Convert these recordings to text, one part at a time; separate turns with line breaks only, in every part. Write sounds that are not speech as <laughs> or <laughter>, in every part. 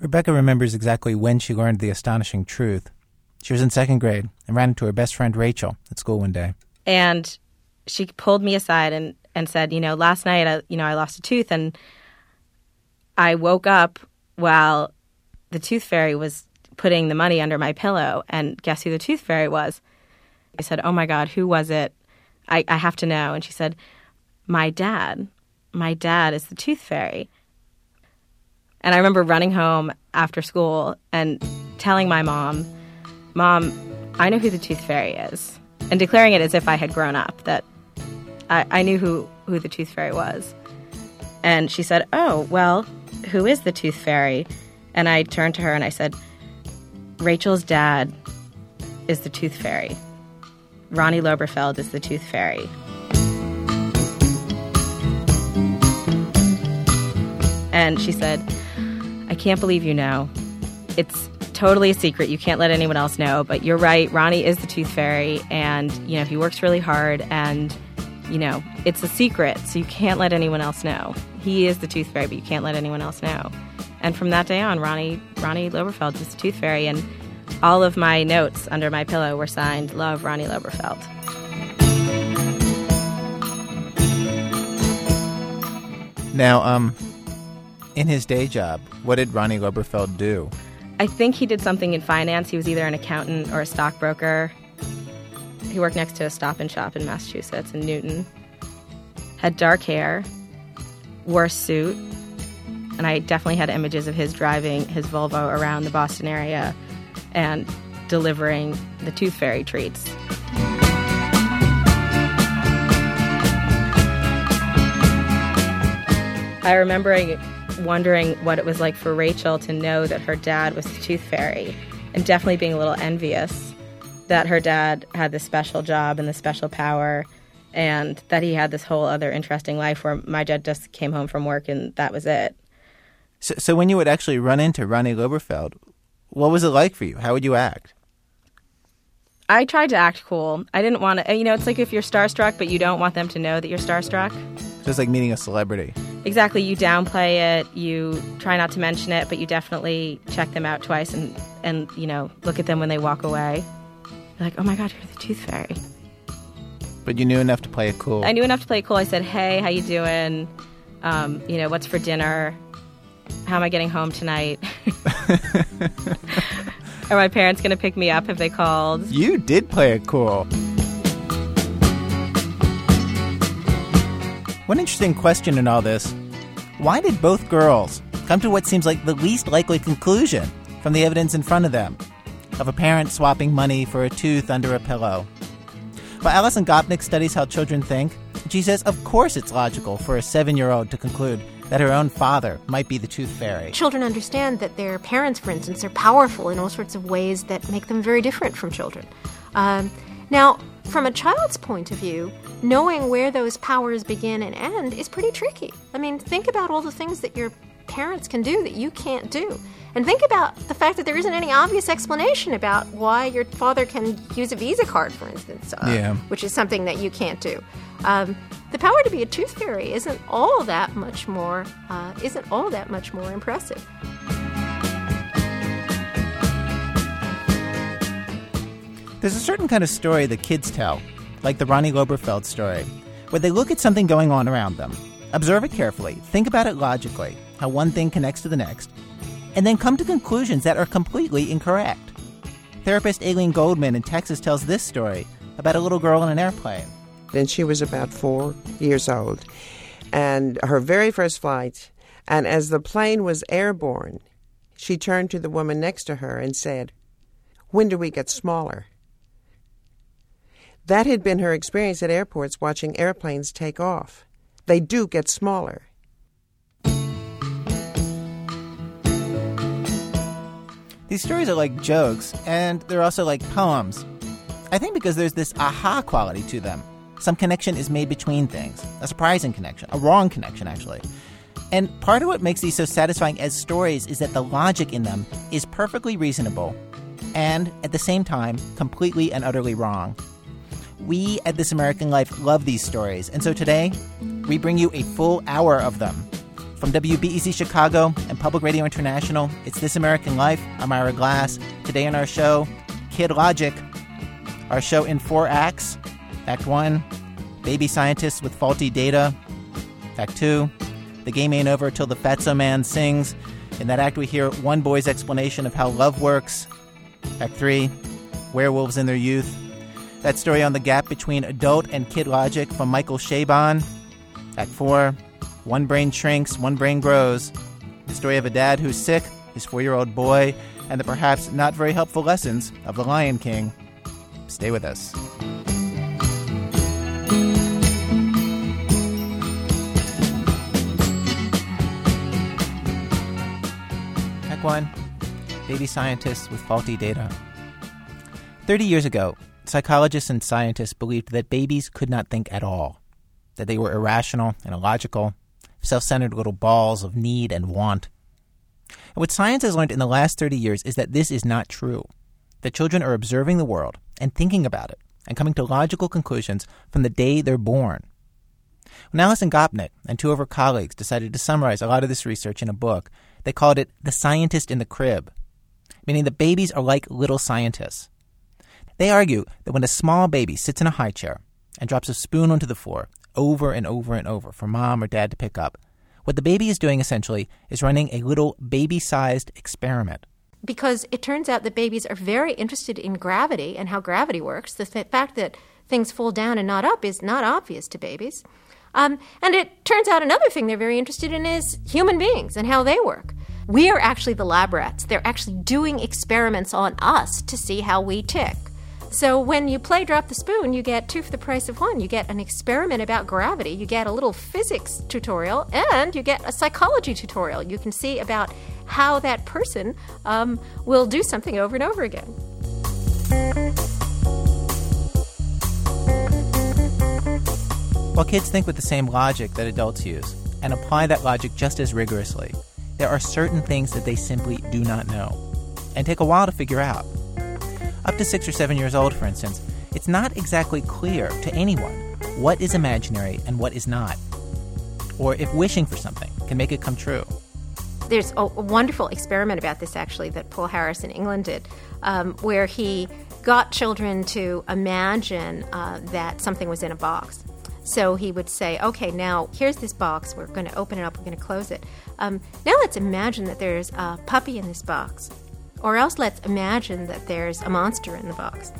Rebecca remembers exactly when she learned the astonishing truth. She was in second grade and ran into her best friend Rachel at school one day.
And she pulled me aside and, and said, you know, last night, I, you know, I lost a tooth and I woke up while the tooth fairy was putting the money under my pillow. And guess who the tooth fairy was? I said, oh my God, who was it? I, I have to know. And she said, my dad. My dad is the tooth fairy. And I remember running home after school and telling my mom, Mom, I know who the tooth fairy is. And declaring it as if I had grown up, that I, I knew who, who the tooth fairy was. And she said, Oh, well, who is the tooth fairy? And I turned to her and I said, Rachel's dad is the tooth fairy. Ronnie Loberfeld is the tooth fairy. And she said, I can't believe you know. It's totally a secret. You can't let anyone else know. But you're right. Ronnie is the tooth fairy. And, you know, he works really hard. And, you know, it's a secret. So you can't let anyone else know. He is the tooth fairy, but you can't let anyone else know. And from that day on, Ronnie, Ronnie Loberfeld is the tooth fairy. And all of my notes under my pillow were signed Love Ronnie Loberfeld.
Now, um, in his day job, what did Ronnie Loberfeld do?
I think he did something in finance. He was either an accountant or a stockbroker. He worked next to a stop and shop in Massachusetts, in Newton. Had dark hair, wore a suit, and I definitely had images of his driving his Volvo around the Boston area and delivering the Tooth Fairy treats. I remember wondering what it was like for Rachel to know that her dad was the Tooth Fairy, and definitely being a little envious that her dad had this special job and this special power, and that he had this whole other interesting life where my dad just came home from work and that was it.
So, so when you would actually run into Ronnie Loberfeld, what was it like for you? How would you act?
I tried to act cool. I didn't want to, you know, it's like if you're starstruck, but you don't want them to know that you're starstruck.
Just like meeting a celebrity.
Exactly. You downplay it. You try not to mention it, but you definitely check them out twice and, and you know, look at them when they walk away. You're like, oh my God, you're the tooth fairy.
But you knew enough to play it cool.
I knew enough to play it cool. I said, hey, how you doing? Um, you know, what's for dinner? How am I getting home tonight? <laughs> <laughs> Are my parents going to pick me up if they called?
You did play it cool. One interesting question in all this why did both girls come to what seems like the least likely conclusion from the evidence in front of them of a parent swapping money for a tooth under a pillow? Well, Alison Gopnik studies how children think. She says, of course, it's logical for a seven year old to conclude that her own father might be the tooth fairy.
Children understand that their parents, for instance, are powerful in all sorts of ways that make them very different from children. Um, now, from a child's point of view, knowing where those powers begin and end is pretty tricky. I mean, think about all the things that your parents can do that you can't do. And think about the fact that there isn't any obvious explanation about why your father can use a Visa card, for instance, uh,
yeah.
which is something that you can't do. Um, the power to be a tooth fairy isn't all that much more uh, isn't all that much more impressive.
There's a certain kind of story that kids tell, like the Ronnie Loberfeld story, where they look at something going on around them, observe it carefully, think about it logically, how one thing connects to the next, and then come to conclusions that are completely incorrect. Therapist Aileen Goldman in Texas tells this story about a little girl in an airplane.
And she was about four years old. And her very first flight, and as the plane was airborne, she turned to the woman next to her and said, When do we get smaller? That had been her experience at airports watching airplanes take off. They do get smaller.
These stories are like jokes, and they're also like poems. I think because there's this aha quality to them. Some connection is made between things, a surprising connection, a wrong connection, actually. And part of what makes these so satisfying as stories is that the logic in them is perfectly reasonable and, at the same time, completely and utterly wrong. We at This American Life love these stories, and so today we bring you a full hour of them. From WBEZ Chicago and Public Radio International, it's This American Life. I'm Ira Glass. Today on our show, Kid Logic. Our show in four acts. Act one, baby scientists with faulty data. Act two, the game ain't over till the fatso man sings. In that act, we hear one boy's explanation of how love works. Act three, werewolves in their youth. That story on the gap between adult and kid logic from Michael Chabon. Act four, one brain shrinks, one brain grows. The story of a dad who's sick, his four year old boy, and the perhaps not very helpful lessons of The Lion King. Stay with us. Act 1 Baby scientists with faulty data. 30 years ago, psychologists and scientists believed that babies could not think at all, that they were irrational and illogical, self centered little balls of need and want. And what science has learned in the last 30 years is that this is not true. That children are observing the world and thinking about it and coming to logical conclusions from the day they're born. When Alison Gopnik and two of her colleagues decided to summarize a lot of this research in a book, they called it The Scientist in the Crib, meaning that babies are like little scientists. They argue that when a small baby sits in a high chair and drops a spoon onto the floor, over and over and over for mom or dad to pick up. What the baby is doing essentially is running a little baby sized experiment.
Because it turns out that babies are very interested in gravity and how gravity works. The th- fact that things fall down and not up is not obvious to babies. Um, and it turns out another thing they're very interested in is human beings and how they work. We are actually the lab rats. They're actually doing experiments on us to see how we tick. So when you play Drop the Spoon, you get two for the price of one. You get an experiment about gravity, you get a little physics tutorial, and you get a psychology tutorial. You can see about how that person um, will do something over and over again.
While kids think with the same logic that adults use and apply that logic just as rigorously, there are certain things that they simply do not know and take a while to figure out. Up to six or seven years old, for instance, it's not exactly clear to anyone what is imaginary and what is not, or if wishing for something can make it come true.
There's a, wonderful experiment about this, actually, that Paul Harris in England did, um, where he got children to imagine uh, that something was in a box. So he would say, okay, now here's this box. We're going to open it up. We're going to close it. Um, now let's imagine that there's a puppy in this box. Or else let's imagine that there's a monster in the box.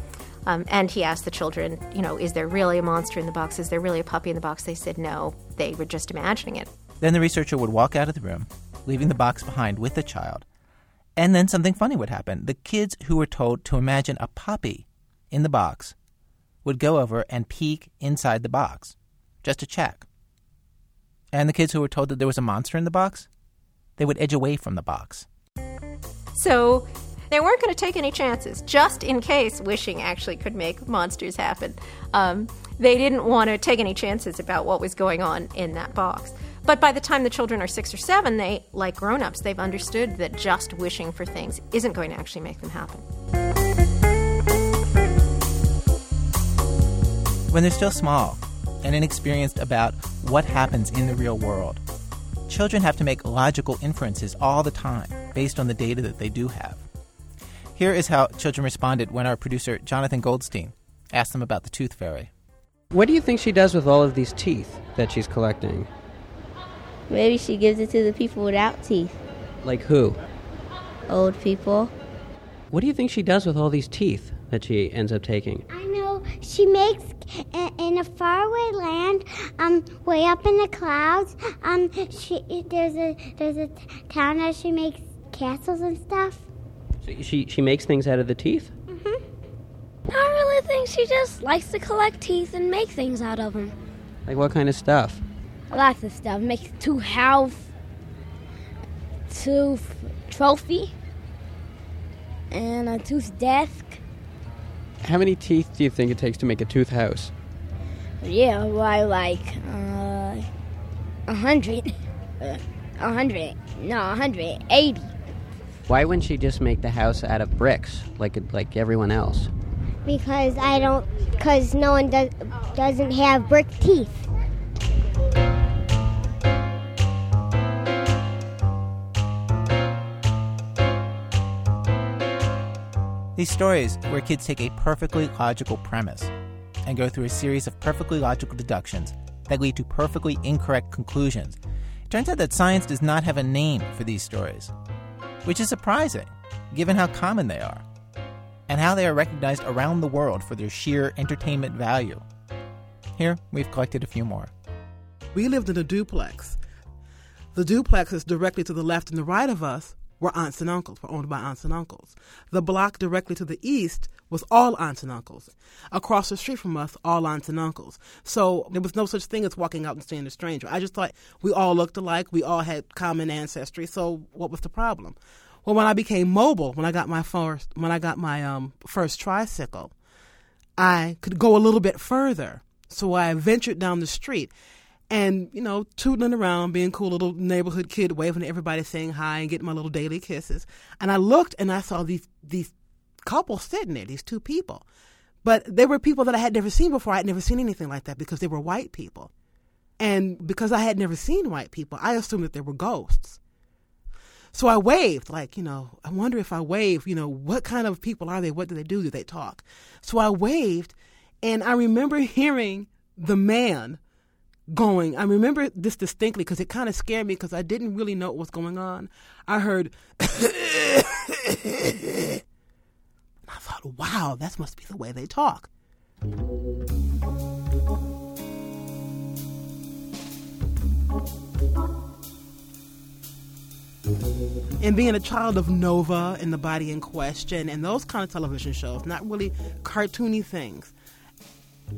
Um, and he asked the children, you know, is there really a monster in the box? Is there really a puppy in the box? They said no, they were just imagining it.
Then the researcher would walk out of the room, leaving the box behind with the child. And then something funny would happen. The kids who were told to imagine a puppy in the box would go over and peek inside the box just to check. And the kids who were told that there was a monster in the box, they would edge away from the box.
So they weren't going to take any chances, just in case wishing actually could make monsters happen. Um, they didn't want to take any chances about what was going on in that box. But by the time the children are six or seven, they, like grown ups, they've understood that just wishing for things isn't going to actually make them happen.
When they're still small and inexperienced about what happens in the real world, children have to make logical inferences all the time based on the data that they do have. Here is how children responded when our producer, Jonathan Goldstein, asked them about the tooth fairy.
What do you think she does with all of these teeth that she's collecting?
Maybe she gives it to the people without teeth.
Like who?
Old people.
What do you think she does with all these teeth that she ends up taking?
I know she makes in a faraway land, um, way up in the clouds. Um, she there's a there's a town that she makes castles and stuff.
So she she makes things out of the teeth.
Mhm.
I really think she just likes to collect teeth and make things out of them.
Like what kind of stuff?
Lots of stuff. Makes tooth house, tooth trophy, and a tooth desk.
How many teeth do you think it takes to make a tooth house?
Yeah, why like uh, a hundred, <laughs> a hundred, no, a hundred eighty.
Why wouldn't she just make the house out of bricks like like everyone else?
Because I don't, because no one does doesn't have brick teeth.
These stories where kids take a perfectly logical premise and go through a series of perfectly logical deductions that lead to perfectly incorrect conclusions. It turns out that science does not have a name for these stories, which is surprising given how common they are and how they are recognized around the world for their sheer entertainment value. Here, we've collected a few more.
We lived in a duplex. The duplex is directly to the left and the right of us were aunts and uncles, were owned by aunts and uncles. The block directly to the east was all aunts and uncles. Across the street from us, all aunts and uncles. So there was no such thing as walking out and seeing a stranger. I just thought we all looked alike, we all had common ancestry, so what was the problem? Well, when I became mobile, when I got my first, when I got my um, first tricycle, I could go a little bit further. So I ventured down the street and, you know, tootling around, being cool little neighborhood kid, waving to everybody, saying hi and getting my little daily kisses. And I looked and I saw these, these couples sitting there, these two people. But they were people that I had never seen before. I had never seen anything like that because they were white people. And because I had never seen white people, I assumed that they were ghosts. So I waved, like, you know, I wonder if I wave, you know, what kind of people are they? What do they do? Do they talk? So I waved, and I remember <laughs> hearing the man going. I remember this distinctly because it kind of scared me because I didn't really know what was going on. I heard, <laughs> I thought, wow, that must be the way they talk. And being a child of Nova and The Body in Question and those kind of television shows, not really cartoony things,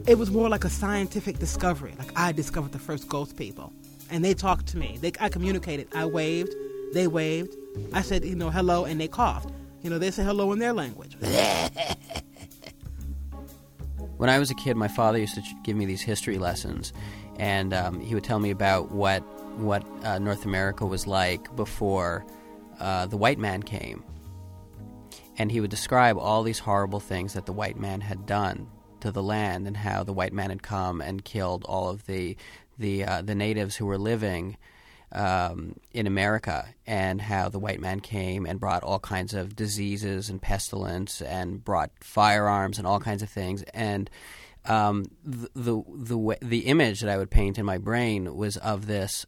it was more like a scientific discovery. Like I discovered the first ghost people, and they talked to me. They, I communicated. I waved, they waved. I said, you know, hello, and they coughed. You know, they said hello in their language. <laughs>
when I was a kid, my father used to give me these history lessons, and um, he would tell me about what what uh, North America was like before uh, the white man came. And he would describe all these horrible things that the white man had done to the land and how the white man had come and killed all of the the uh, the natives who were living um, in America, and how the white man came and brought all kinds of diseases and pestilence, and brought firearms and all kinds of things. And um, the, the the the image that I would paint in my brain was of this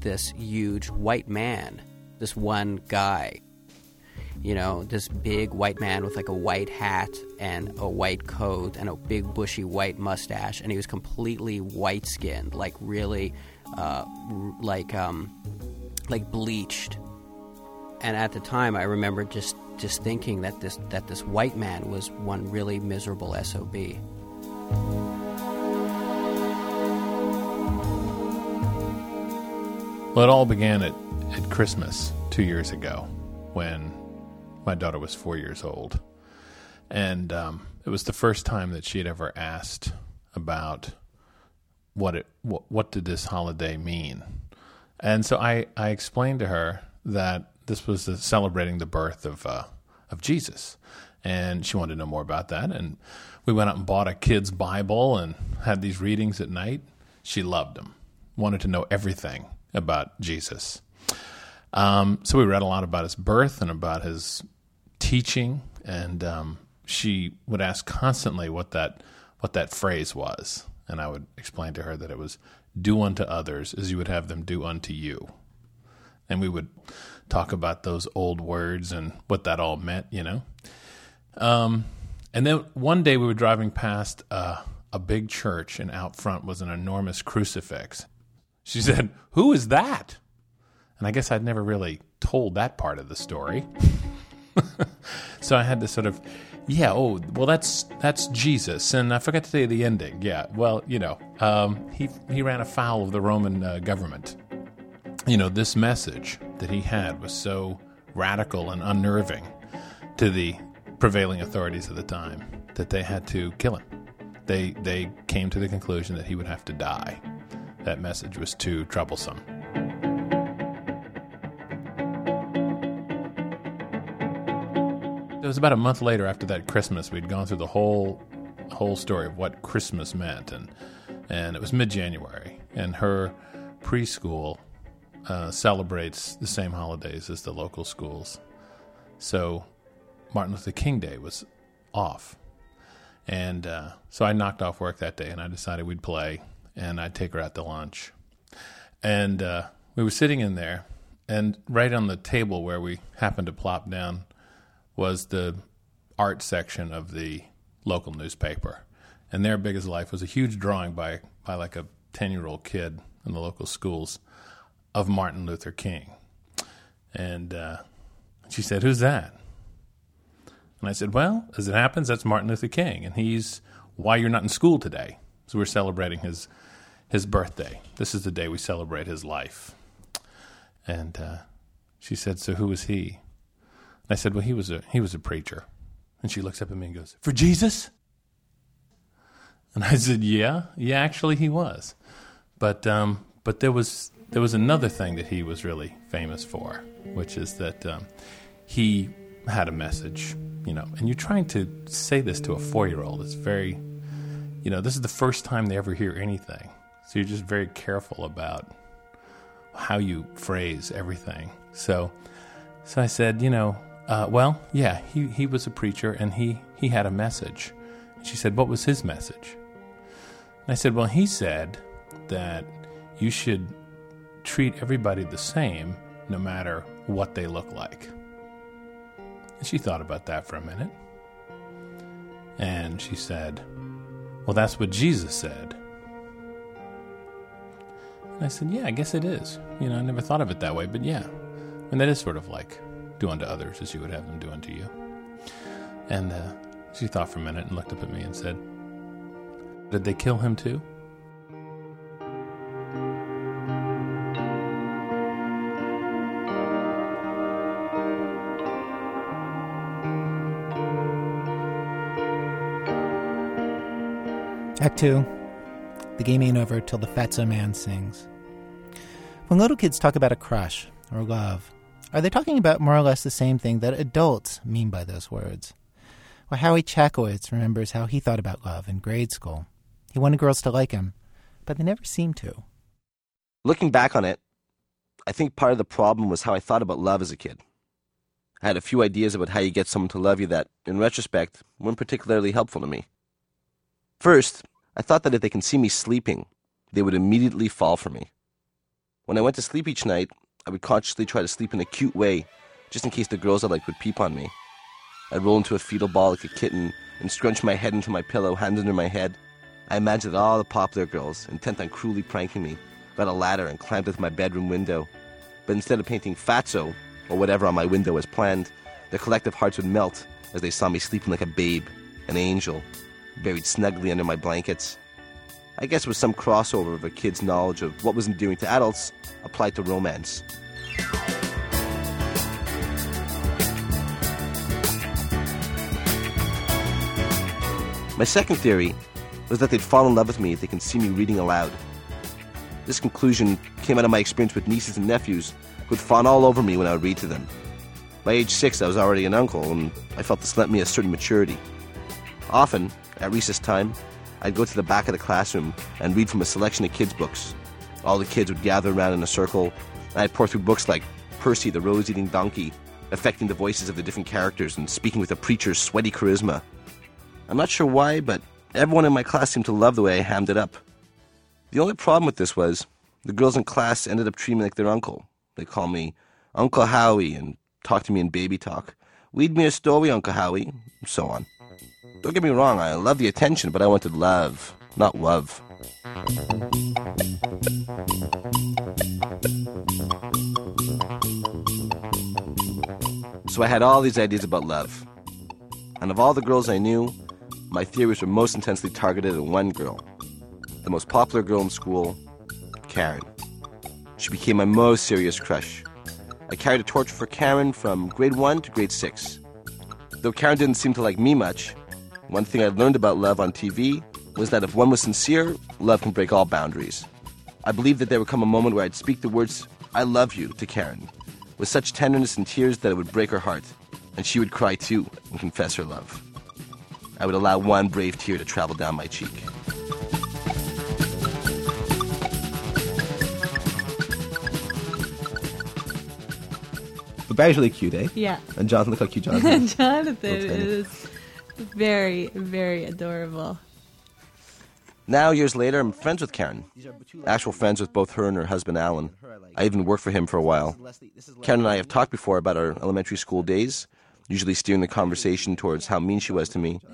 this huge white man, this one guy. You know, this big white man with like a white hat and a white coat and a big bushy white mustache, and he was completely white skinned, like really, uh, like um, like bleached. And at the time, I remember just just thinking that this that this white man was one really miserable sob.
Well, it all began at, at Christmas two years ago when my daughter was four years old. And um, it was the first time that she had ever asked about what it what, what did this holiday mean. And so I, I explained to her that this was celebrating the birth of uh, of Jesus, and she wanted to know more about that. And we went out and bought a kid's Bible and had these readings at night. She loved them, wanted to know everything about Jesus. Um, so we read a lot about his birth and about his teaching, and um, she would ask constantly what that what that phrase was, and I would explain to her that it was "do unto others as you would have them do unto you," and we would talk about those old words and what that all meant, you know. Um, and then one day we were driving past uh, a big church, and out front was an enormous crucifix. She said, Who is that? And I guess I'd never really told that part of the story. <laughs> so I had to sort of, yeah, oh, well, that's that's Jesus, and I forgot to say the ending. Yeah, well, you know, um, he he ran afoul of the Roman uh, government. You know, this message that he had was so radical and unnerving to the prevailing authorities of the time that they had to kill him. They they came to the conclusion that he would have to die that message was too troublesome. It was about a month later after that Christmas we'd gone through the whole whole story of what Christmas meant and and it was mid-January and her preschool uh, celebrates the same holidays as the local schools. So Martin Luther King Day was off. And uh, so I knocked off work that day and I decided we'd play and I'd take her out to lunch. And uh, we were sitting in there, and right on the table where we happened to plop down was the art section of the local newspaper. And their biggest Life, was a huge drawing by, by like a 10 year old kid in the local schools of Martin Luther King. And uh, she said, Who's that? And I said, Well, as it happens, that's Martin Luther King. And he's why you're not in school today. So we're celebrating his, his birthday. This is the day we celebrate his life. And uh, she said, So who is he? I said, Well, he was a, he was a preacher. And she looks up at me and goes, For Jesus? And I said, Yeah, yeah, actually he was. But um, but there was there was another thing that he was really famous for, which is that um, he had a message, you know. And you're trying to say this to a four year old. It's very, you know, this is the first time they ever hear anything, so you're just very careful about how you phrase everything. So, so I said, you know, uh, well, yeah, he he was a preacher and he he had a message. And she said, what was his message? And I said, well, he said that you should treat everybody the same no matter what they look like. And she thought about that for a minute. And she said, Well, that's what Jesus said. And I said, Yeah, I guess it is. You know, I never thought of it that way, but yeah. And that is sort of like do unto others as you would have them do unto you. And uh, she thought for a minute and looked up at me and said, Did they kill him too?
Act two. The game ain't over till the fatso man sings. When little kids talk about a crush or love, are they talking about more or less the same thing that adults mean by those words? Well, Howie Chackowicz remembers how he thought about love in grade school. He wanted girls to like him, but they never seemed to.
Looking back on it, I think part of the problem was how I thought about love as a kid. I had a few ideas about how you get someone to love you that, in retrospect, weren't particularly helpful to me. First, I thought that if they can see me sleeping, they would immediately fall for me. When I went to sleep each night, I would consciously try to sleep in a cute way, just in case the girls I liked would peep on me. I'd roll into a fetal ball like a kitten and scrunch my head into my pillow, hands under my head. I imagined all the popular girls, intent on cruelly pranking me, got a ladder and climbed with my bedroom window. But instead of painting fatso, or whatever on my window as planned, their collective hearts would melt as they saw me sleeping like a babe, an angel, buried snugly under my blankets. I guess it was some crossover of a kid's knowledge of what was endearing to adults applied to romance. My second theory was that they'd fall in love with me if they can see me reading aloud. This conclusion came out of my experience with nieces and nephews who would fawn all over me when I would read to them. By age six, I was already an uncle, and I felt this lent me a certain maturity. Often, at recess time, I'd go to the back of the classroom and read from a selection of kids' books. All the kids would gather around in a circle, and I'd pour through books like Percy the Rose Eating Donkey, affecting the voices of the different characters and speaking with a preacher's sweaty charisma. I'm not sure why, but everyone in my class seemed to love the way I hammed it up. The only problem with this was the girls in class ended up treating me like their uncle. They call me Uncle Howie and talk to me in baby talk. Read me a story, Uncle Howie, and so on. Don't get me wrong, I love the attention, but I wanted love, not love. So I had all these ideas about love. And of all the girls I knew, my theories were most intensely targeted at one girl, the most popular girl in school, Karen. She became my most serious crush. I carried a torch for Karen from grade 1 to grade 6. Though Karen didn't seem to like me much, one thing I learned about love on TV was that if one was sincere, love can break all boundaries. I believed that there would come a moment where I'd speak the words, I love you, to Karen, with such tenderness and tears that it would break her heart, and she would cry too and confess her love. I would allow one brave tear to travel down my cheek. But Barry's really cute, eh?
Yeah.
And Jonathan, look how cute Jonathan <laughs> is.
Jonathan is very, very adorable.
Now, years later, I'm friends with Karen. Actual friends with both her and her husband, Alan. I even worked for him for a while. Karen and I have talked before about our elementary school days, usually steering the conversation towards how mean she was to me. <laughs>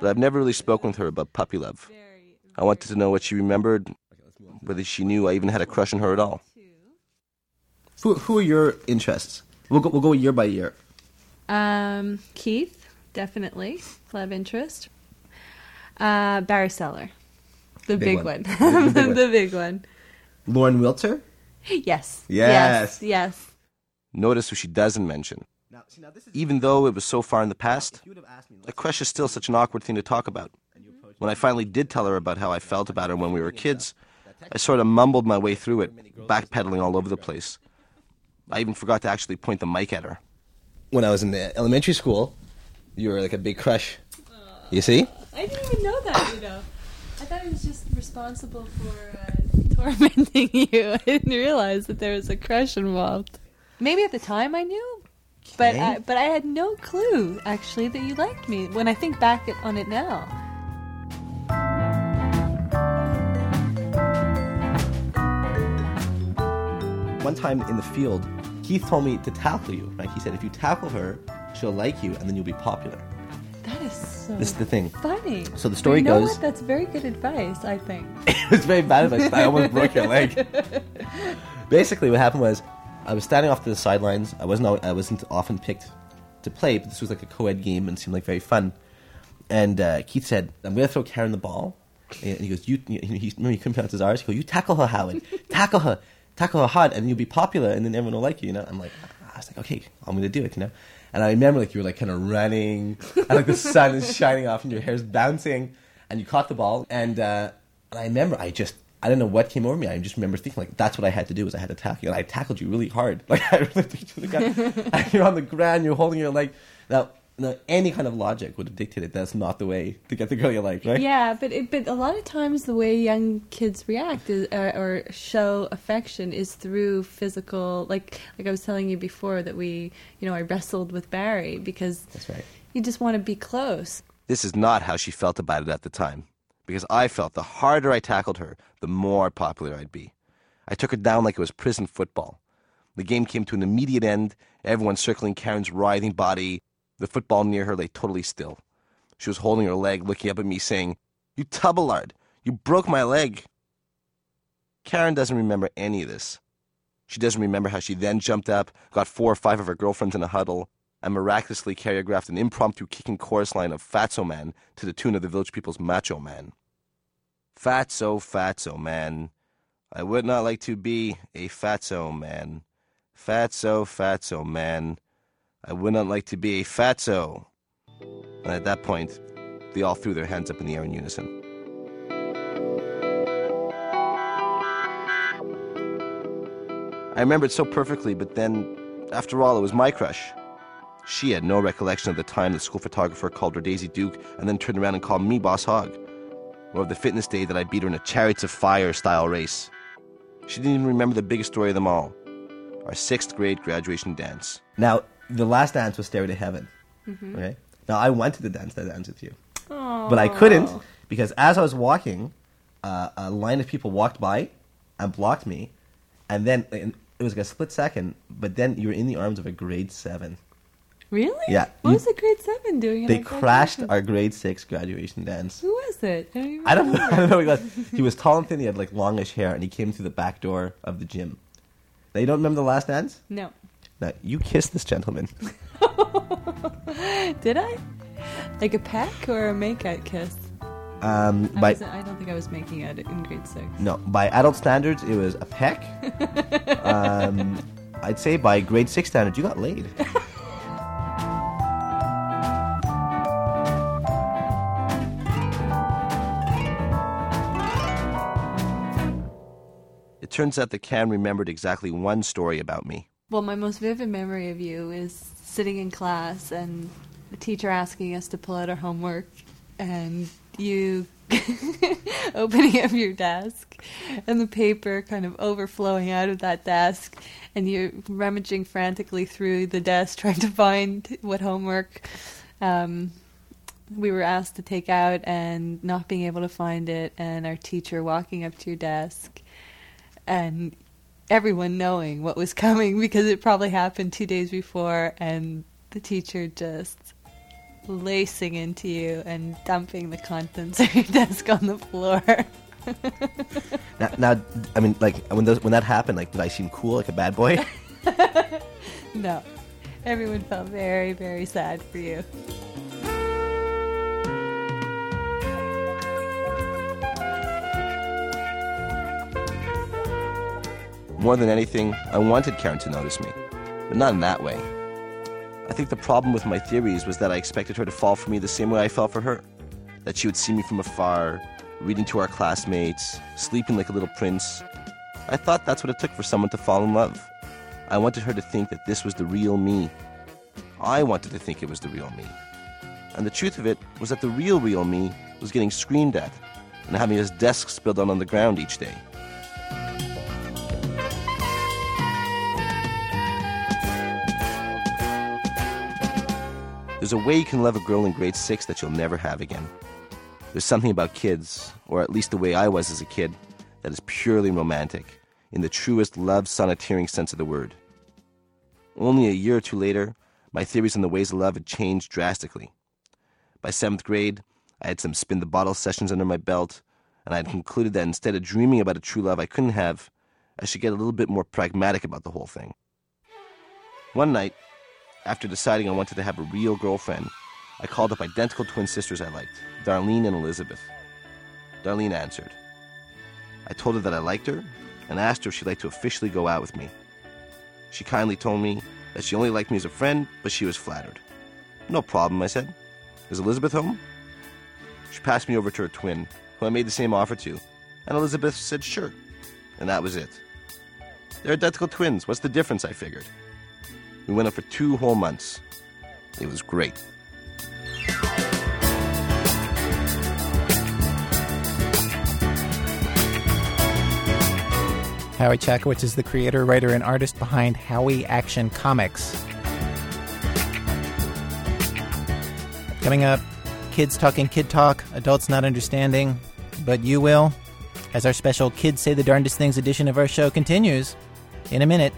But I've never really spoken with her about puppy love. I wanted to know what she remembered, whether she knew I even had a crush on her at all. Who, who are your interests? We'll go, we'll go year by year.
Um, Keith, definitely love interest. Uh, Barry Seller, the
Big
big,
one.
one,
The big one. <laughs>
the big one.
Lauren Wilter?
Yes.
Yes.
Yes. Yes.
Notice who she doesn't mention. Even though it was so far in the past, a crush is still such an awkward thing to talk about. When I finally did tell her about how I felt about her when we were kids, I sort of mumbled my way through it, backpedaling all over the place. I even forgot to actually point the mic at her. When I was in the elementary school, you were like a big crush. You see?
I didn't even know that. You know, I thought he was just responsible for uh, tormenting <laughs> you. I didn't realize that there was a crush involved. Maybe at the time I knew, but
Okay.
I, but I had no clue actually that you liked me. When I think back on it now.
One time in the field, Keith told me to tackle you. Right? He said, if you tackle her, she'll like you, and then you'll be popular.
That is so
This is the thing.
funny.
So the story
you know
goes-
What? That's very good advice. I think. <laughs>
it was very bad advice. I almost broke your leg. <laughs> Basically, what happened was I was standing off to the sidelines. I wasn't I wasn't often picked to play, but this was like a co-ed game and seemed like very fun. And uh, Keith said, "I'm going to throw Karen the ball." And he goes, "You." He, he, he couldn't pronounce his R's. He goes, "You tackle her, Howard. <laughs> tackle her, tackle her hard, and you'll be popular, and then everyone will like you." You know. I'm like, I was like, "Okay, I'm going to do it." You know. And I remember like you were like kind of running, and like the sun is <laughs> shining off, and your hair's bouncing, and you caught the ball, and uh, and I remember I just I don't know what came over me. I just remember thinking like that's what I had to do was I had to tackle you, and I tackled you really hard. <laughs> Like I really took you to the ground, <laughs> and you're on the ground, you're holding your leg. Now, now any kind of logic would have dictated that's not the way to get the girl you like, right?
Yeah, but it, but a lot of times the way young kids react is, uh, or show affection is through physical. Like like I was telling you before that we, you know, I wrestled with Barry because
That's right.
you just want to be close.
This is not how she felt about it at the time, because I felt the harder I tackled her, the more popular I'd be. I took her down like it was prison football. The game came to an immediate end, everyone circling Karen's writhing body. The football near her lay totally still. She was holding her leg, looking up at me, saying, You tubbleard, you broke my leg. Karen doesn't remember any of this. She doesn't remember how she then jumped up, got four or five of her girlfriends in a huddle, and miraculously choreographed an impromptu kicking chorus line of Fatso Man to the tune of the Village People's Macho Man. Fatso, Fatso Man. I would not like to be a Fatso Man. Fatso, Fatso Man. I would not like to be a Fatso. And at that point, they all threw their hands up in the air in unison. I remember it so perfectly, but then, after all, it was my crush. She had no recollection of the time the school photographer called her Daisy Duke and then turned around and called me Boss Hog, or of the fitness day that I beat her in a Chariots of Fire style race. She didn't even remember the biggest story of them all our sixth grade graduation dance. Now, the last dance was Stairway to Heaven.
Mhm.
Okay? Now, I wanted to the dance that dance with you. But I couldn't because as I was walking, uh, a line of people walked by and blocked me. And then and it was like a split second, but then you were in the arms of a grade seven.
Really?
Yeah.
What
You-
was the grade seven doing?
They crashed our grade six graduation dance.
Who was it? I don't,
I don't know. <laughs> I don't know. Who he was. He was tall and thin. He had like longish hair, and he came through the back door of the gym. Now you don't remember the last dance?
No.
No, you kissed this gentleman. <laughs>
Did I? Like a peck or a make-out kiss?
Um,
I,
by
wasn't, I don't think I was making out in grade six.
no, by adult standards, it was a peck. <laughs> um, I'd say by grade six standards, you got laid. <laughs> It turns out that Karen remembered exactly one story about me.
Well, my most vivid memory of you is sitting in class and the teacher asking us to pull out our homework and you <laughs> opening up your desk and the paper kind of overflowing out of that desk and you're rummaging frantically through the desk <laughs> trying to find what homework um, we were asked to take out and not being able to find it and our teacher walking up to your desk and everyone knowing what was coming <laughs> because it probably happened two days before and the teacher just lacing into you and dumping the contents <laughs> of your desk on the floor. <laughs>
now, now, I mean, like when those, when that happened, like did I seem cool, like a bad boy?
no, everyone felt very, very sad for you.
More than anything, I wanted Karen to notice me, but not in that way. I think the problem with my theories was that I expected her to fall for me the same way I fell for her. That she would see me from afar, reading to our classmates, sleeping like a little prince. I thought that's what it took for someone to fall in love. I wanted her to think that this was the real me. I wanted to think it was the real me. And the truth of it was that the real, real me was getting screamed at and having his desk spilled out on the ground each day. There's a way you can love a girl in grade six that you'll never have again. There's something about kids, or at least the way I was as a kid, that is purely romantic, in the truest love sonneteering sense of the word. Only a year or two later, my theories on the ways of love had changed drastically. By seventh grade, I had some spin the bottle sessions under my belt, and I had concluded that instead of dreaming about a true love I couldn't have, I should get a little bit more pragmatic about the whole thing. One night, after deciding I wanted to have a real girlfriend, I called up identical twin sisters I liked, Darlene and Elizabeth. Darlene answered. I told her that I liked her and asked her if she'd like to officially go out with me. She kindly told me that she only liked me as a friend, but she was flattered. No problem, I said. Is Elizabeth home? She passed me over to her twin, who I made the same offer to, and Elizabeth said sure. And that was it. They're identical twins. What's the difference, I figured. We went up for two whole months. It was great.
Howie Chackowicz is the creator, writer, and artist behind Howie Action Comics. Coming up, kids talking kid talk, adults not understanding, but you will, as our special Kids Say the Darndest Things edition of our show continues in a minute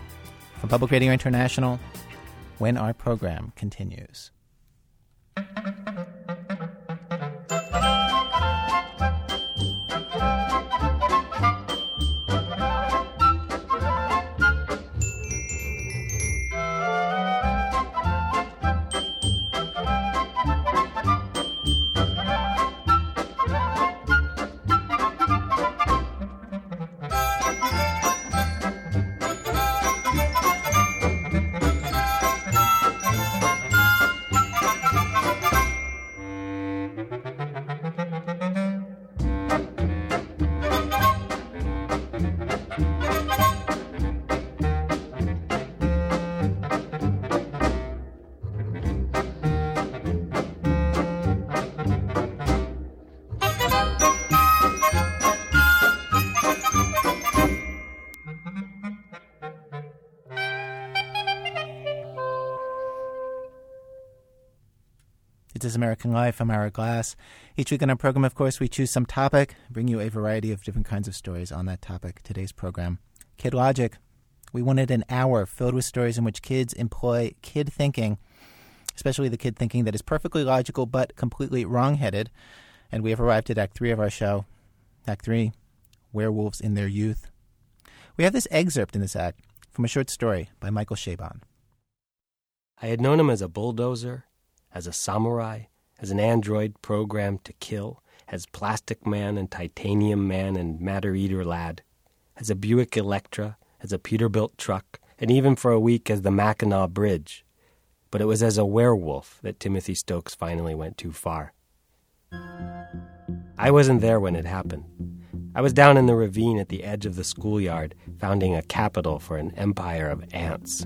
from Public Radio International when our program continues. American Life. I'm Ira Glass. Each week on our program, of course, we choose some topic, bring you a variety of different kinds of stories on that topic. Today's program, Kid Logic. We wanted an hour filled with stories in which kids employ kid thinking, especially the kid thinking that is perfectly logical but completely wrong-headed. And we have arrived at Act 3 of our show. Act 3, Werewolves in Their Youth. We have this excerpt in this act from a short story by Michael Chabon.
I had known him as a bulldozer, as a samurai, as an android programmed to kill, as Plastic Man and Titanium Man and Matter Eater Lad, as a Buick Electra, as a Peterbilt truck, and even for a week as the Mackinac Bridge. But it was as a werewolf that Timothy Stokes finally went too far. I wasn't there when it happened. I was down in the ravine at the edge of the schoolyard, founding a capital for an empire of ants.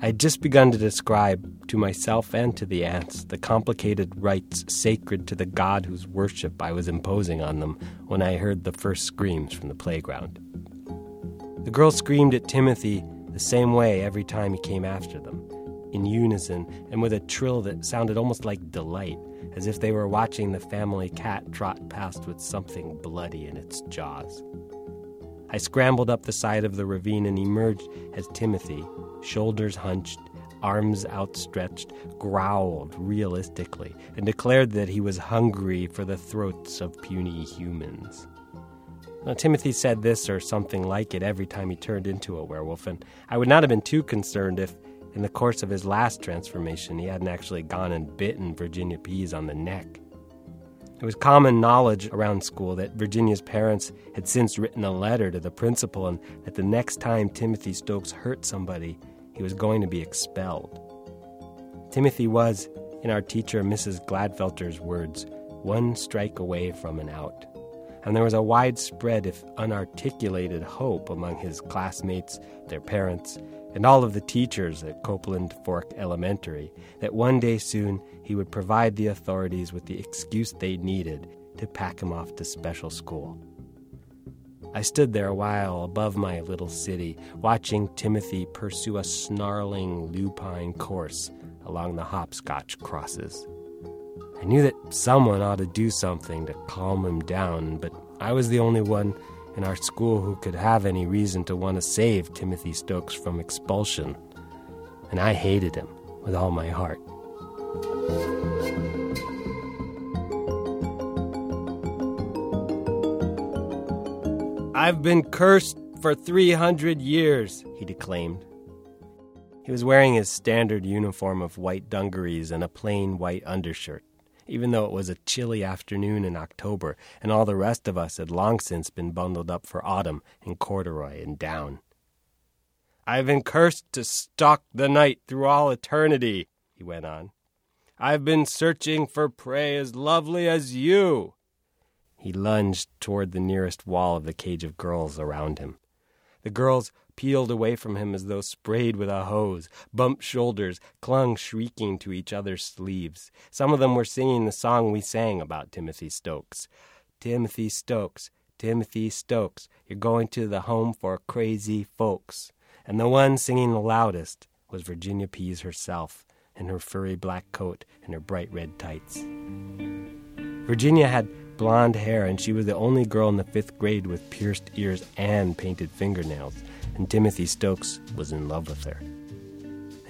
I had just begun to describe to myself and to the ants the complicated rites sacred to the god whose worship I was imposing on them when I heard the first screams from the playground. The girls screamed at Timothy the same way every time he came after them, in unison and with a trill that sounded almost like delight, as if they were watching the family cat trot past with something bloody in its jaws. I scrambled up the side of the ravine and emerged as Timothy, shoulders hunched, arms outstretched, growled realistically and declared that he was hungry for the throats of puny humans. Now, Timothy said this or something like it every time he turned into a werewolf, and I would not have been too concerned if, in the course of his last transformation, he hadn't actually gone and bitten Virginia Pease on the neck. It was common knowledge around school that Virginia's parents had since written a letter to the principal and that the next time Timothy Stokes hurt somebody, he was going to be expelled. Timothy was, in our teacher Mrs. Gladfelter's words, one strike away from an out. And there was a widespread, if unarticulated, hope among his classmates, their parents, and all of the teachers at Copeland Fork Elementary that one day soon he would provide the authorities with the excuse they needed to pack him off to special school. I stood there a while above my little city, watching Timothy pursue a snarling lupine course along the hopscotch crosses. I knew that someone ought to do something to calm him down, but I was the only one in our school who could have any reason to want to save Timothy Stokes from expulsion. And I hated him with all my heart. I've been cursed for 300 years, he declaimed. He was wearing his standard uniform of white dungarees and a plain white undershirt, even though it was a chilly afternoon in October and all the rest of us had long since been bundled up for autumn in corduroy and down. I've been cursed to stalk the night through all eternity, he went on. I've been searching for prey as lovely as you. He lunged toward the nearest wall of the cage of girls around him. The girls peeled away from him as though sprayed with a hose, bumped shoulders, clung shrieking to each other's sleeves. Some of them were singing the song we sang about Timothy Stokes. Timothy Stokes, Timothy Stokes, you're going to the home for crazy folks. And the one singing the loudest was Virginia Pease herself, in her furry black coat and her bright red tights. Virginia had blonde hair, and she was the only girl in the fifth grade with pierced ears and painted fingernails and Timothy Stokes was in love with her.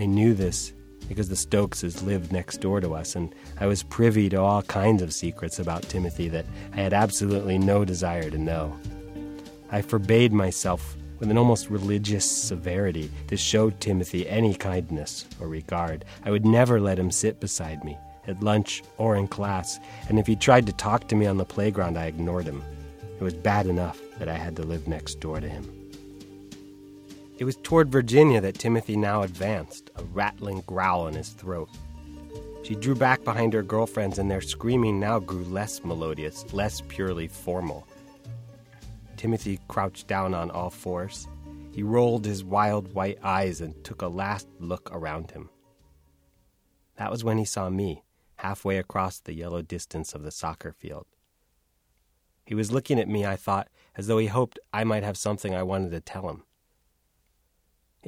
I knew this because the Stokeses lived next door to us, and I was privy to all kinds of secrets about Timothy that I had absolutely no desire to know. I forbade myself with an almost religious severity to show Timothy any kindness or regard. I would never let him sit beside me, at lunch or in class, and if he tried to talk to me on the playground, I ignored him. It was bad enough that I had to live next door to him. It was toward Virginia that Timothy now advanced, a rattling growl in his throat. She drew back behind her girlfriends, and their screaming now grew less melodious, less purely formal. Timothy crouched down on all fours. He rolled his wild white eyes and took a last look around him. That was when he saw me, halfway across the yellow distance of the soccer field. He was looking at me, I thought, as though he hoped I might have something I wanted to tell him.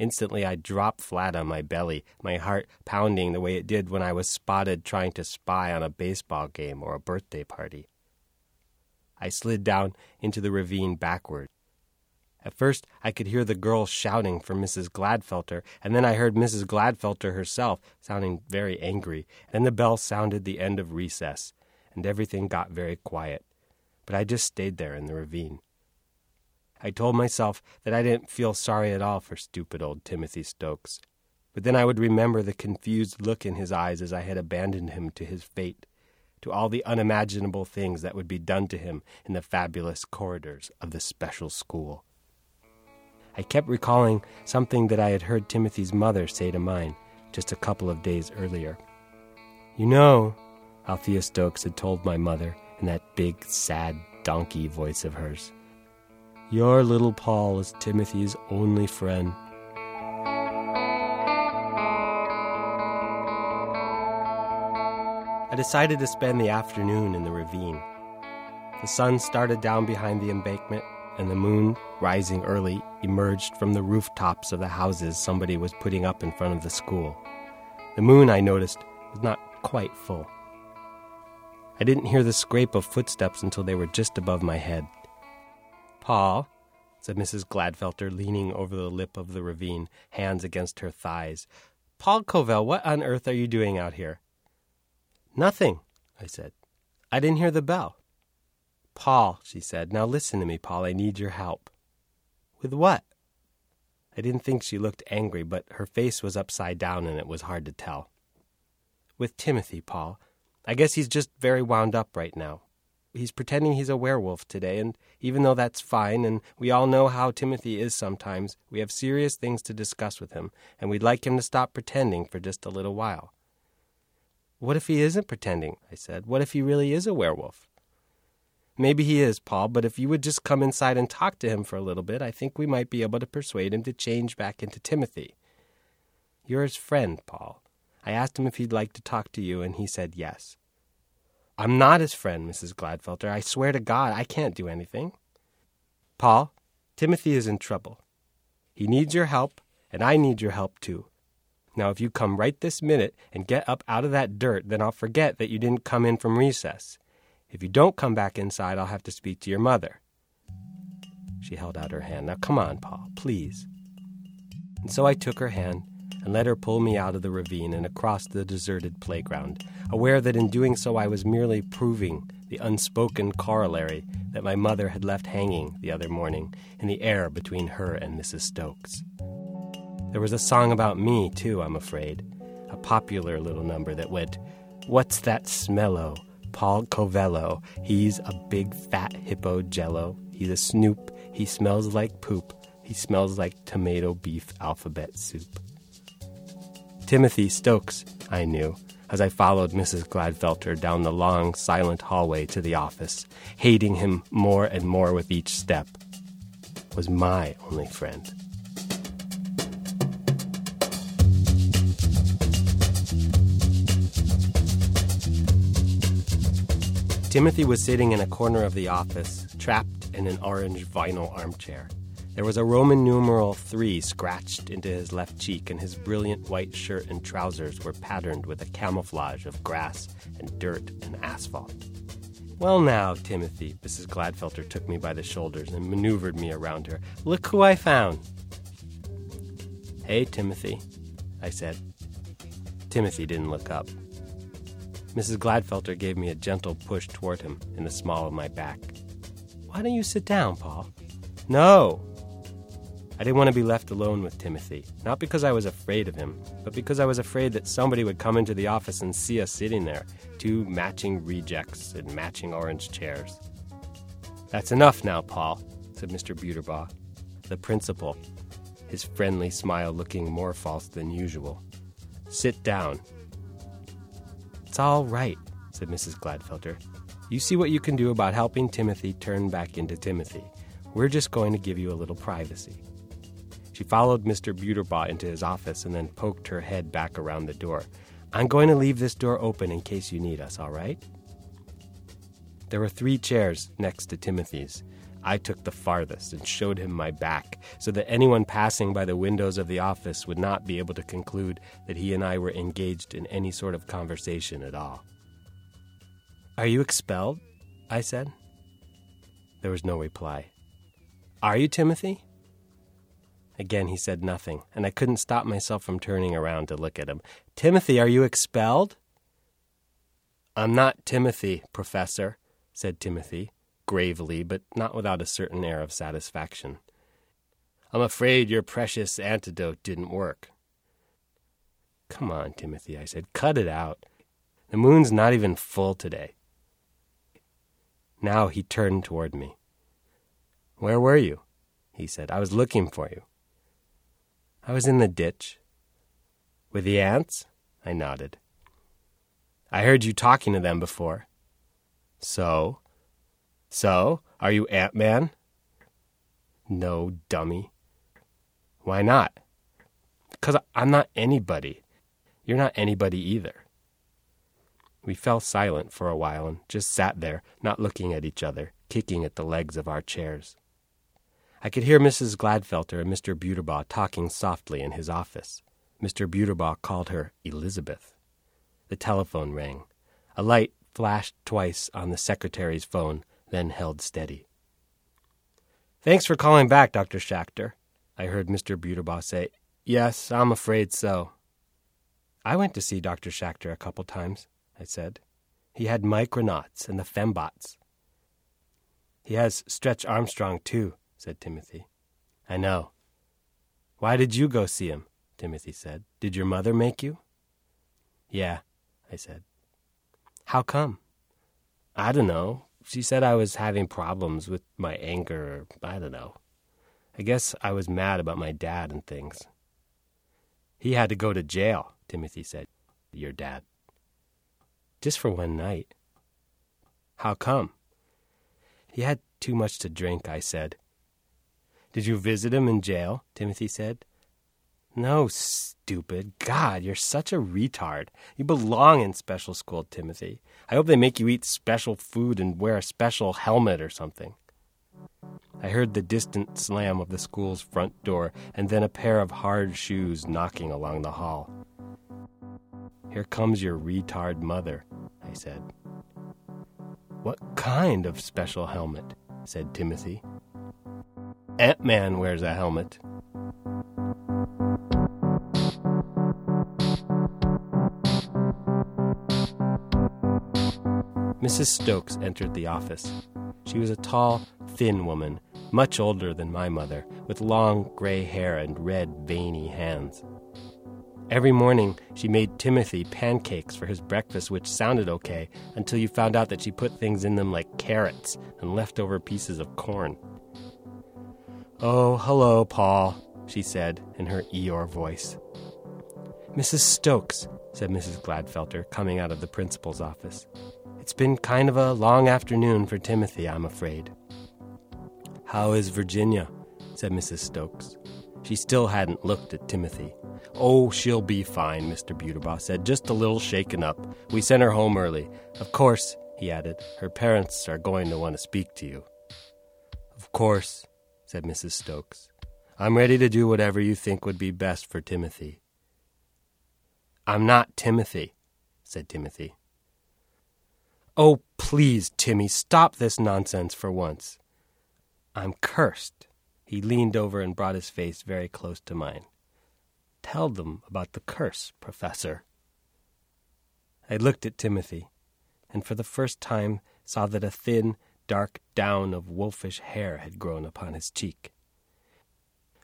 Instantly, I dropped flat on my belly, my heart pounding the way it did when I was spotted trying to spy on a baseball game or a birthday party. I slid down into the ravine backward. At first, I could hear the girls shouting for Mrs. Gladfelter, and then I heard Mrs. Gladfelter herself sounding very angry. Then the bell sounded the end of recess, and everything got very quiet. But I just stayed there in the ravine. I told myself that I didn't feel sorry at all for stupid old Timothy Stokes. But then I would remember the confused look in his eyes as I had abandoned him to his fate, to all the unimaginable things that would be done to him in the fabulous corridors of the special school. I kept recalling something that I had heard Timothy's mother say to mine just a couple of days earlier. You know, Althea Stokes had told my mother in that big, sad, donkey voice of hers. Your little Paul is Timothy's only friend. I decided to spend the afternoon in the ravine. The sun started down behind the embankment, and the moon, rising early, emerged from the rooftops of the houses somebody was putting up in front of the school. The moon, I noticed, was not quite full. I didn't hear the scrape of footsteps until they were just above my head. Paul, said Mrs. Gladfelter, leaning over the lip of the ravine, hands against her thighs. Paul Covell, what on earth are you doing out here? Nothing, I said. I didn't hear the bell. Paul, she said, now listen to me, Paul. I need your help. With what? I didn't think she looked angry, but her face was upside down and it was hard to tell. With Timothy, Paul. I guess he's just very wound up right now. He's pretending he's a werewolf today, and even though that's fine, and we all know how Timothy is sometimes, we have serious things to discuss with him, and we'd like him to stop pretending for just a little while. What if he isn't pretending? I said. What if he really is a werewolf? Maybe he is, Paul, but if you would just come inside and talk to him for a little bit, I think we might be able to persuade him to change back into Timothy. You're his friend, Paul. I asked him if he'd like to talk to you, and he said yes. I'm not his friend, Mrs. Gladfelter. I swear to God, I can't do anything. Paul, Timothy is in trouble. He needs your help, and I need your help too. Now, if you come right this minute and get up out of that dirt, then I'll forget that you didn't come in from recess. If you don't come back inside, I'll have to speak to your mother. She held out her hand. Now, come on, Paul, please. And so I took her hand and let her pull me out of the ravine and across the deserted playground, aware that in doing so I was merely proving the unspoken corollary that my mother had left hanging the other morning in the air between her and Mrs. Stokes. There was a song about me, too, I'm afraid, a popular little number that went, What's that smello? Paul Covello. He's a big fat hippo jello. He's a snoop. He smells like poop. He smells like tomato beef alphabet soup. Timothy Stokes, I knew, as I followed Mrs. Gladfelter down the long, silent hallway to the office, hating him more and more with each step, was my only friend. Timothy was sitting in a corner of the office, trapped in an orange vinyl armchair. There was a Roman numeral 3 scratched into his left cheek, and his brilliant white shirt and trousers were patterned with a camouflage of grass and dirt and asphalt. Well, now, Timothy, Mrs. Gladfelter took me by the shoulders and maneuvered me around her. Look who I found. Hey, Timothy, I said. Timothy didn't look up. Mrs. Gladfelter gave me a gentle push toward him in the small of my back. Why don't you sit down, Paul? No, I didn't want to be left alone with Timothy, not because I was afraid of him, but because I was afraid that somebody would come into the office and see us sitting there, two matching rejects in matching orange chairs. That's enough now, Paul, said Mr. Buterbaugh, the principal, his friendly smile looking more false than usual. Sit down. It's all right, said Mrs. Gladfelter. You see what you can do about helping Timothy turn back into Timothy. We're just going to give you a little privacy. She followed Mr. Buterbaugh into his office and then poked her head back around the door. I'm going to leave this door open in case you need us, all right? There were three chairs next to Timothy's. I took the farthest and showed him my back so that anyone passing by the windows of the office would not be able to conclude that he and I were engaged in any sort of conversation at all. Are you expelled? I said. There was no reply. Are you, Timothy? Again, he said nothing, and I couldn't stop myself from turning around to look at him. Timothy, are you expelled? I'm not Timothy, Professor, said Timothy, gravely, but not without a certain air of satisfaction. I'm afraid your precious antidote didn't work. Come on, Timothy, I said. Cut it out. The moon's not even full today. Now he turned toward me. Where were you? he said. I was looking for you. I was in the ditch. With the ants? I nodded. I heard you talking to them before. So? So? Are you Ant Man? No, dummy. Why not? Because I'm not anybody. You're not anybody either. We fell silent for a while and just sat there, not looking at each other, kicking at the legs of our chairs. I could hear Mrs. Gladfelter and Mr. Buterbaugh talking softly in his office. Mr. Buterbaugh called her Elizabeth. The telephone rang. A light flashed twice on the secretary's phone, then held steady. Thanks for calling back, Dr. Schachter, I heard Mr. Buterbaugh say. Yes, I'm afraid so. I went to see Dr. Schachter a couple times, I said. He had Micronauts and the Fembots. He has Stretch Armstrong, too, said Timothy. I know. Why did you go see him? Timothy said. Did your mother make you? Yeah, I said. How come? I don't know. She said I was having problems with my anger, or I don't know. I guess I was mad about my dad and things. He had to go to jail, Timothy said. Your dad. Just for one night. How come? He had too much to drink, I said. Did you visit him in jail? Timothy said. No, stupid. God, you're such a retard. You belong in special school, Timothy. I hope they make you eat special food and wear a special helmet or something. I heard the distant slam of the school's front door and then a pair of hard shoes knocking along the hall. Here comes your retard mother, I said. What kind of special helmet? said Timothy. Ant Man wears a helmet. Mrs. Stokes entered the office. She was a tall, thin woman, much older than my mother, with long gray hair and red, veiny hands. Every morning, she made Timothy pancakes for his breakfast, which sounded okay until you found out that she put things in them like carrots and leftover pieces of corn. Oh, hello, Paul, she said in her Eeyore voice. Mrs. Stokes, said Mrs. Gladfelter, coming out of the principal's office. It's been kind of a long afternoon for Timothy, I'm afraid. How is Virginia? said Mrs. Stokes. She still hadn't looked at Timothy. Oh, she'll be fine, Mr. Buterbaugh said, just a little shaken up. We sent her home early. Of course, he added, her parents are going to want to speak to you. Of course, said Mrs. Stokes. I'm ready to do whatever you think would be best for Timothy. I'm not Timothy, said Timothy. Oh, please, Timmy, stop this nonsense for once. I'm cursed. He leaned over and brought his face very close to mine. Tell them about the curse, Professor. I looked at Timothy, and for the first time saw that a thin, dark down of wolfish hair had grown upon his cheek.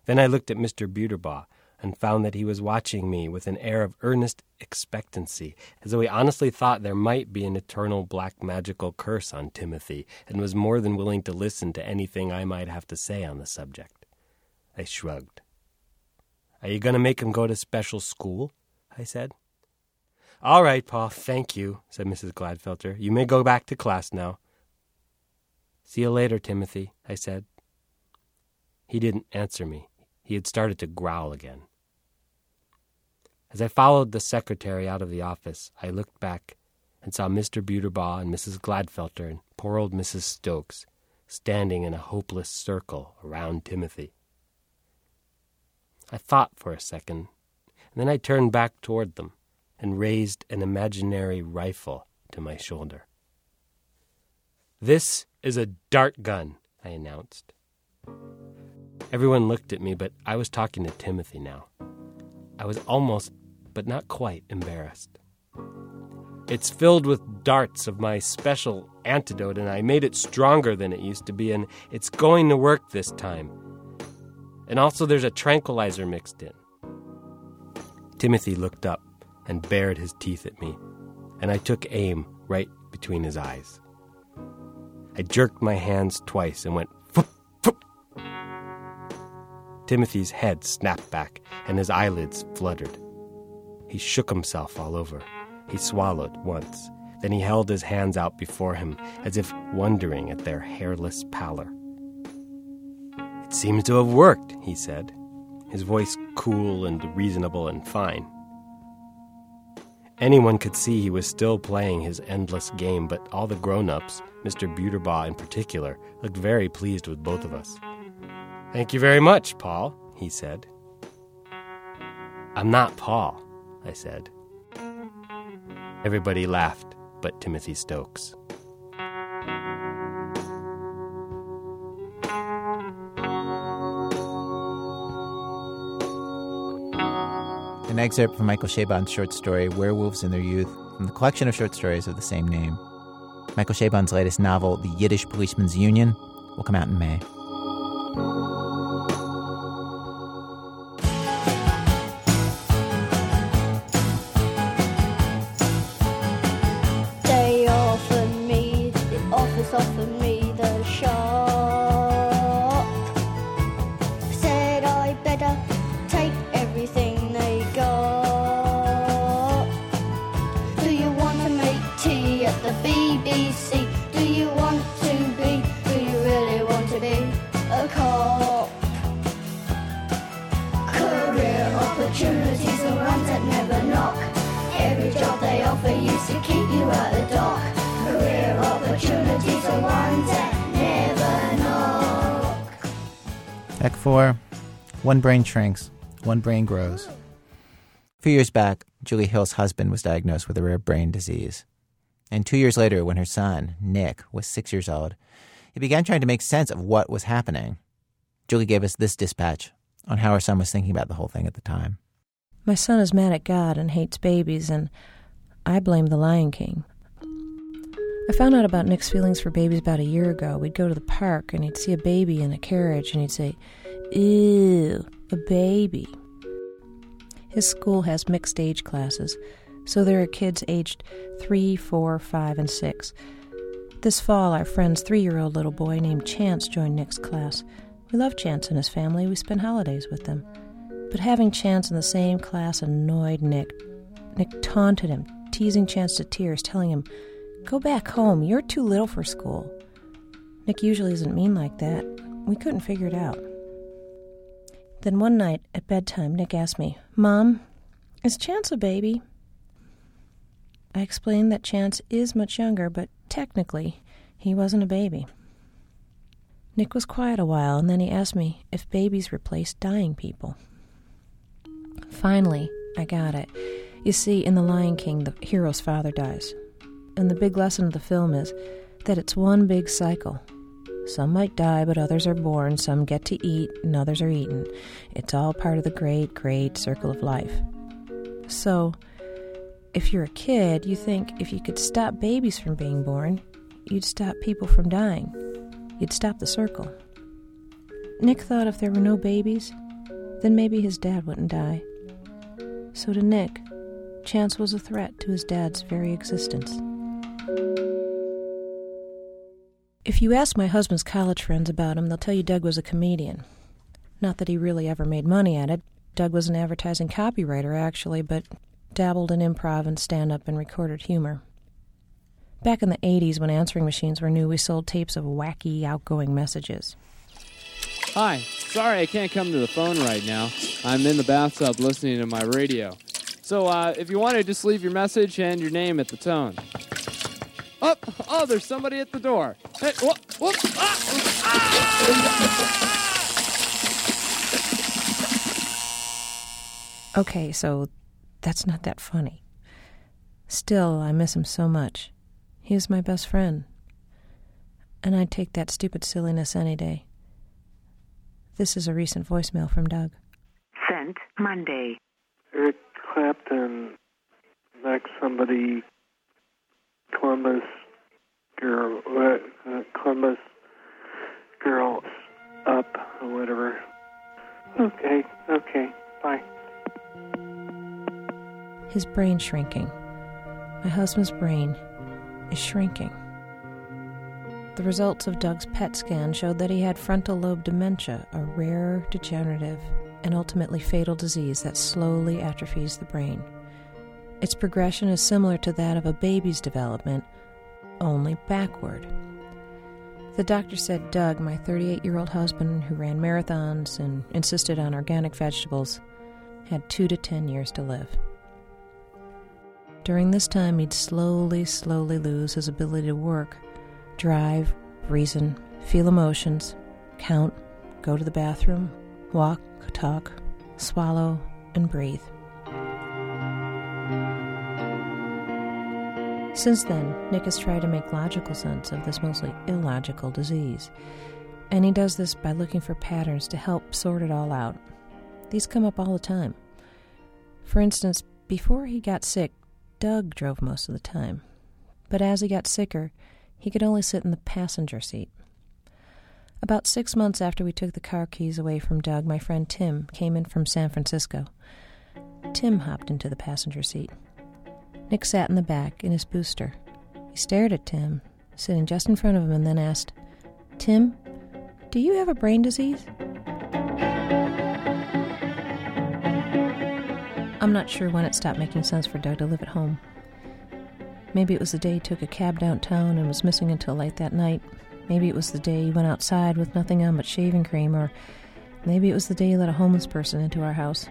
Then I looked at Mr. Buterbaugh and found that he was watching me with an air of earnest expectancy, as though he honestly thought there might be an eternal black magical curse on Timothy, and was more than willing to listen to anything I might have to say on the subject. I shrugged. Are you going to make him go to special school? I said. All right, Paul, thank you, said Mrs. Gladfelter. You may go back to class now. See you later, Timothy, I said. He didn't answer me. He had started to growl again. As I followed the secretary out of the office, I looked back and saw Mr. Buterbaugh and Mrs. Gladfelter and poor old Mrs. Stokes standing in a hopeless circle around Timothy. I thought for a second, and then I turned back toward them and raised an imaginary rifle to my shoulder. This is a dart gun, I announced. Everyone looked at me, but I was talking to Timothy now. I was almost, but not quite, embarrassed. It's filled with darts of my special antidote, and I made it stronger than it used to be, and it's going to work this time. And also, there's a tranquilizer mixed in. Timothy looked up and bared his teeth at me, and I took aim right between his eyes. I jerked my hands twice and went. Timothy's head snapped back, and his eyelids fluttered. He shook himself all over. He swallowed once. Then he held his hands out before him, as if wondering at their hairless pallor. It seems to have worked, he said, his voice cool and reasonable and fine. Anyone could see he was still playing his endless game, but all the grown ups, Mr. Buterbaugh in particular, looked very pleased with both of us. Thank you very much, Paul, he said. I'm not Paul, I said. Everybody laughed but Timothy Stokes.
An excerpt from Michael Chabon's short story, Werewolves in Their Youth, from the collection of short stories of the same name. Michael Chabon's latest novel, The Yiddish Policemen's Union, will come out in May. Act 4 One brain shrinks, one brain grows. A few years back, Julie Hill's husband was diagnosed with a rare brain disease. And two years later, when her son, Nick, was six years old, he began trying to make sense of what was happening. Julie gave us this dispatch on how her son was thinking about the whole thing at the time.
My son is mad at God and hates babies, and I blame the Lion King. I found out about Nick's feelings for babies about a year ago. We'd go to the park, and he'd see a baby in a carriage, and he'd say, Ew, a baby. His school has mixed age classes, so there are kids aged three, four, five, and six. This fall, our friend's three year old little boy named Chance joined Nick's class. We love Chance and his family, we spend holidays with them. But having Chance in the same class annoyed Nick. Nick taunted him, teasing Chance to tears, telling him, Go back home, you're too little for school. Nick usually isn't mean like that. We couldn't figure it out. Then one night at bedtime, Nick asked me, Mom, is Chance a baby? I explained that Chance is much younger, but technically, he wasn't a baby. Nick was quiet a while, and then he asked me if babies replaced dying people. Finally, I got it. You see, in The Lion King, the hero's father dies. And the big lesson of the film is that it's one big cycle. Some might die, but others are born. Some get to eat, and others are eaten. It's all part of the great, great circle of life. So, if you're a kid, you think if you could stop babies from being born, you'd stop people from dying. You'd stop the circle. Nick thought if there were no babies, then maybe his dad wouldn't die. So to Nick, Chance was a threat to his dad's very existence. If you ask my husband's college friends about him, they'll tell you Doug was a comedian. Not that he really ever made money at it. Doug was an advertising copywriter, actually, but dabbled in improv and stand up and recorded humor. Back in the 80s, when answering machines were new, we sold tapes of wacky, outgoing messages.
Hi, sorry I can't come to the phone right now. I'm in the bathtub listening to my radio. So, uh, if you want to just leave your message and your name at the tone. Oh, oh, there's somebody at the door. Hey, whoop, whoop, ah, ah!
Okay, so that's not that funny. Still, I miss him so much. He was my best friend. And I'd take that stupid silliness any day. This is a recent voicemail from Doug.
Sent Monday.
Eric Clapton knocked somebody, Columbus girl, uh, Columbus girl up or whatever. Okay, okay, bye.
His brain shrinking. My husband's brain is shrinking. The results of Doug's PET scan showed that he had frontal lobe dementia, a rare, degenerative, and ultimately fatal disease that slowly atrophies the brain. Its progression is similar to that of a baby's development, only backward. The doctor said Doug, my 38 year old husband who ran marathons and insisted on organic vegetables, had two to ten years to live. During this time, he'd slowly, slowly lose his ability to work, drive, reason, feel emotions, count, go to the bathroom, walk, talk, swallow, and breathe. Since then, Nick has tried to make logical sense of this mostly illogical disease. And he does this by looking for patterns to help sort it all out. These come up all the time. For instance, before he got sick, Doug drove most of the time. But as he got sicker, he could only sit in the passenger seat. About six months after we took the car keys away from Doug, my friend Tim came in from San Francisco. Tim hopped into the passenger seat. Nick sat in the back in his booster. He stared at Tim, sitting just in front of him, and then asked, Tim, do you have a brain disease? I'm not sure when it stopped making sense for Doug to live at home. Maybe it was the day he took a cab downtown and was missing until late that night. Maybe it was the day he went outside with nothing on but shaving cream, or maybe it was the day he let a homeless person into our house.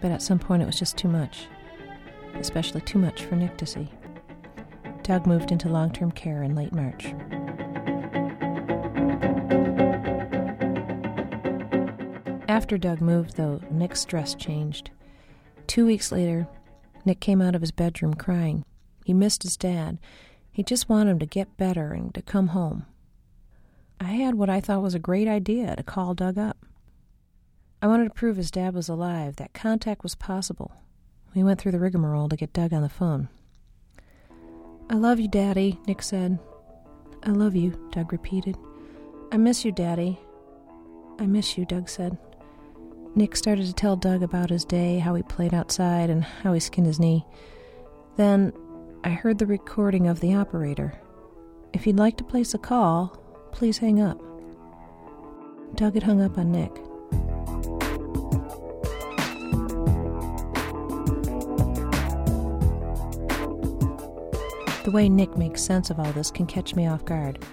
But at some point, it was just too much, especially too much for Nick to see. Doug moved into long term care in late March. After Doug moved, though, Nick's stress changed. Two weeks later, Nick came out of his bedroom crying. He missed his dad. He just wanted him to get better and to come home. I had what I thought was a great idea to call Doug up. I wanted to prove his dad was alive, that contact was possible. We went through the rigmarole to get Doug on the phone. I love you, Daddy, Nick said. I love you, Doug repeated. I miss you, Daddy. I miss you, Doug said. Nick started to tell Doug about his day, how he played outside, and how he skinned his knee. Then I heard the recording of the operator. If you'd like to place a call, please hang up. Doug had hung up on Nick. The way Nick makes sense of all this can catch me off guard.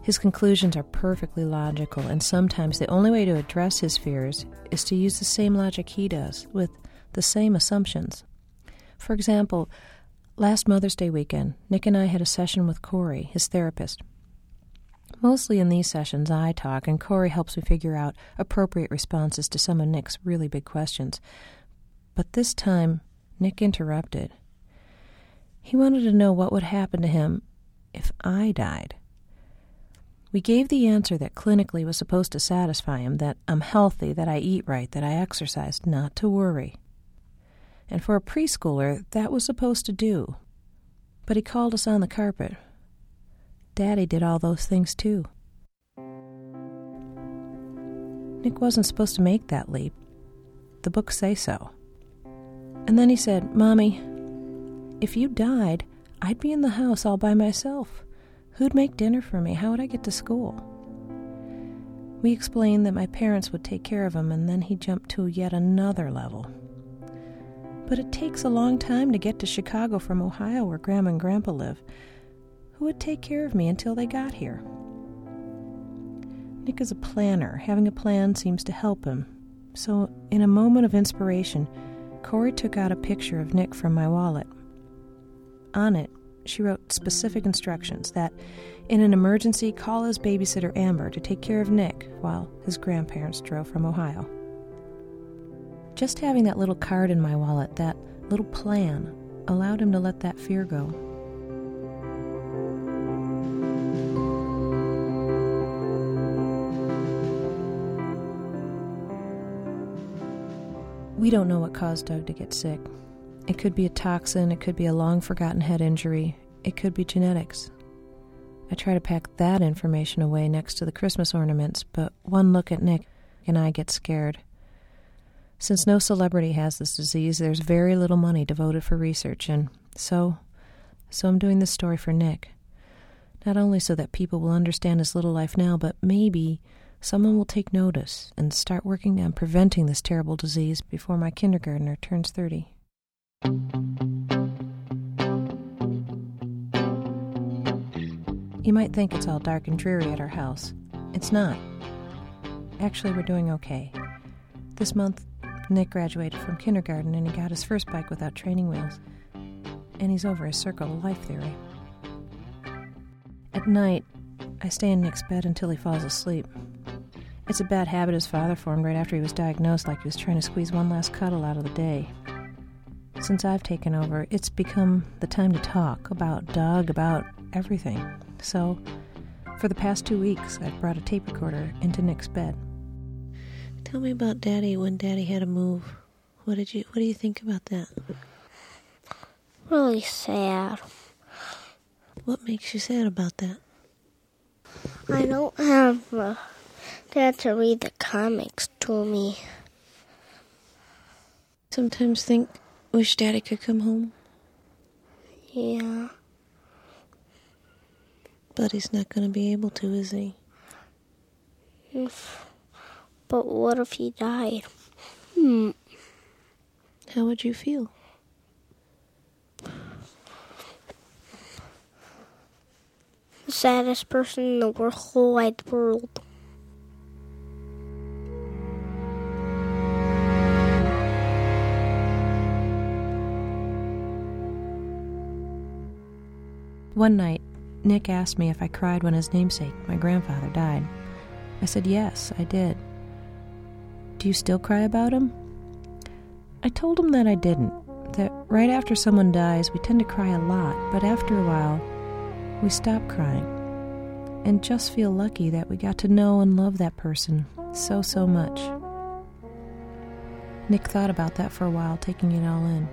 His conclusions are perfectly logical, and sometimes the only way to address his fears is to use the same logic he does, with the same assumptions. For example, last Mother's Day weekend, Nick and I had a session with Corey, his therapist. Mostly in these sessions, I talk, and Corey helps me figure out appropriate responses to some of Nick's really big questions. But this time, Nick interrupted. He wanted to know what would happen to him if I died. We gave the answer that clinically was supposed to satisfy him that I'm healthy, that I eat right, that I exercise, not to worry. And for a preschooler, that was supposed to do. But he called us on the carpet. Daddy did all those things too. Nick wasn't supposed to make that leap. The books say so. And then he said, Mommy, if you died, I'd be in the house all by myself. Who'd make dinner for me? How would I get to school? We explained that my parents would take care of him, and then he jumped to yet another level. But it takes a long time to get to Chicago from Ohio, where Grandma and Grandpa live. Who would take care of me until they got here? Nick is a planner. Having a plan seems to help him. So, in a moment of inspiration, Corey took out a picture of Nick from my wallet. On it, she wrote specific instructions that, in an emergency, call his babysitter Amber to take care of Nick while his grandparents drove from Ohio. Just having that little card in my wallet, that little plan, allowed him to let that fear go. We don't know what caused Doug to get sick. It could be a toxin, it could be a long forgotten head injury, it could be genetics. I try to pack that information away next to the Christmas ornaments, but one look at Nick and I get scared. Since no celebrity has this disease, there's very little money devoted for research, and so, so I'm doing this story for Nick. Not only so that people will understand his little life now, but maybe someone will take notice and start working on preventing this terrible disease before my kindergartner turns 30. You might think it's all dark and dreary at our house. It's not. Actually, we're doing okay. This month, Nick graduated from kindergarten and he got his first bike without training wheels. and he's over his circle of life theory. At night, I stay in Nick's bed until he falls asleep. It's a bad habit his father formed right after he was diagnosed, like he was trying to squeeze one last cuddle out of the day. Since I've taken over, it's become the time to talk about Doug, about everything. So, for the past two weeks, I've brought a tape recorder into Nick's bed.
Tell me about Daddy when Daddy had to move. What did you What do you think about that?
Really sad.
What makes you sad about that?
I don't have uh, dad to read the comics to me.
Sometimes think, wish Daddy could come home,
Yeah.
but he's not going to be able to, is he?
But what if he died? Hmm.
How would you feel?
The saddest person in the whole wide world.
One night, Nick asked me if I cried when his namesake, my grandfather, died. I said yes, I did. Do you still cry about him? I told him that I didn't, that right after someone dies, we tend to cry a lot, but after a while, we stop crying and just feel lucky that we got to know and love that person so, so much. Nick thought about that for a while, taking it all in.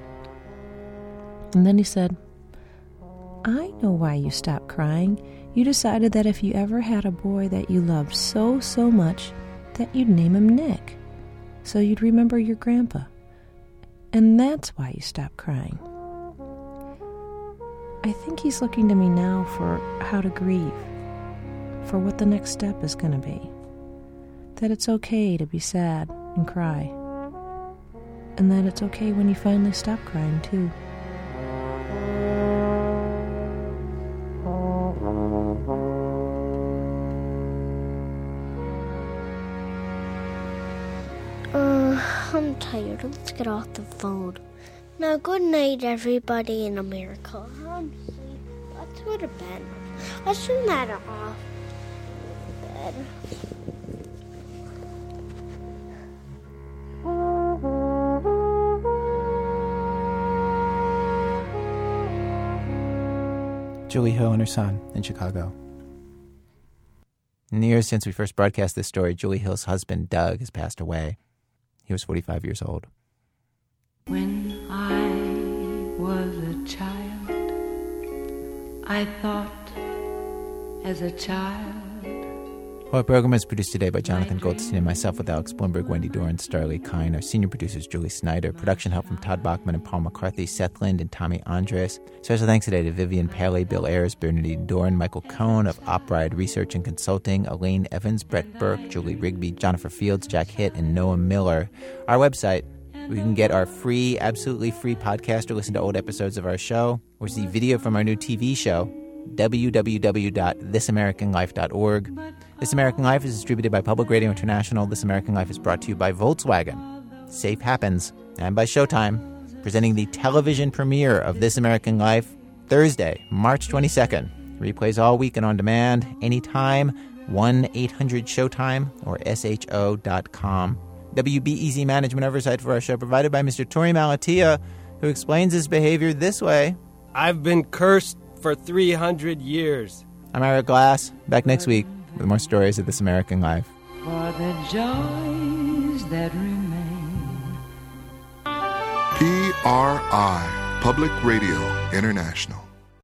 And then he said, I know why you stopped crying. You decided that if you ever had a boy that you loved so, so much, that you'd name him Nick. So you'd remember your grandpa. And that's why you stopped crying. I think he's looking to me now for how to grieve, for what the next step is going to be. That it's okay to be sad and cry. And that it's okay when you finally stop crying, too.
Let's get off the phone. Now, good night, everybody in America. I'm sleepy. Let's go to bed. Let's turn that off. Bed.
Julie Hill and her son in Chicago. In the years since we first broadcast this story, Julie Hill's husband, Doug, has passed away. He was 45 years old.
When I was a child, I thought as a child.
Our program is produced today by Jonathan Goldstein and myself with Alex Blumberg, Wendy Dorr, Starley Kine. Our senior producers, Julie Snyder. Production help from Todd Bachman and Paul McCarthy, Seth Lind and Tommy Andres. Special thanks today to Vivian Paley, Bill Ayers, Bernardine Dohrn, Michael Cohn of Opride Research and Consulting, Elaine Evans, Brett Burke, Julie Rigby, Jennifer Fields, Jack Hitt, and Noah Miller. Our website, we can get our free, absolutely free podcast or listen to old episodes of our show or see video from our new TV show, www.thisamericanlife.org. This American Life is distributed by Public Radio International. This American Life is brought to you by Volkswagen, Safe Happens, and by Showtime, presenting the television premiere of This American Life Thursday, March 22nd. Replays all week and on demand, anytime, 1 800 Showtime or SHO.com. WBEZ management oversight for our show provided by Mr. Torey Malatia, who explains his behavior this way.
I've been cursed for 300 years.
I'm Ira Glass, back next week with more stories of This American Life.
For the joys that remain.
PRI, Public Radio International.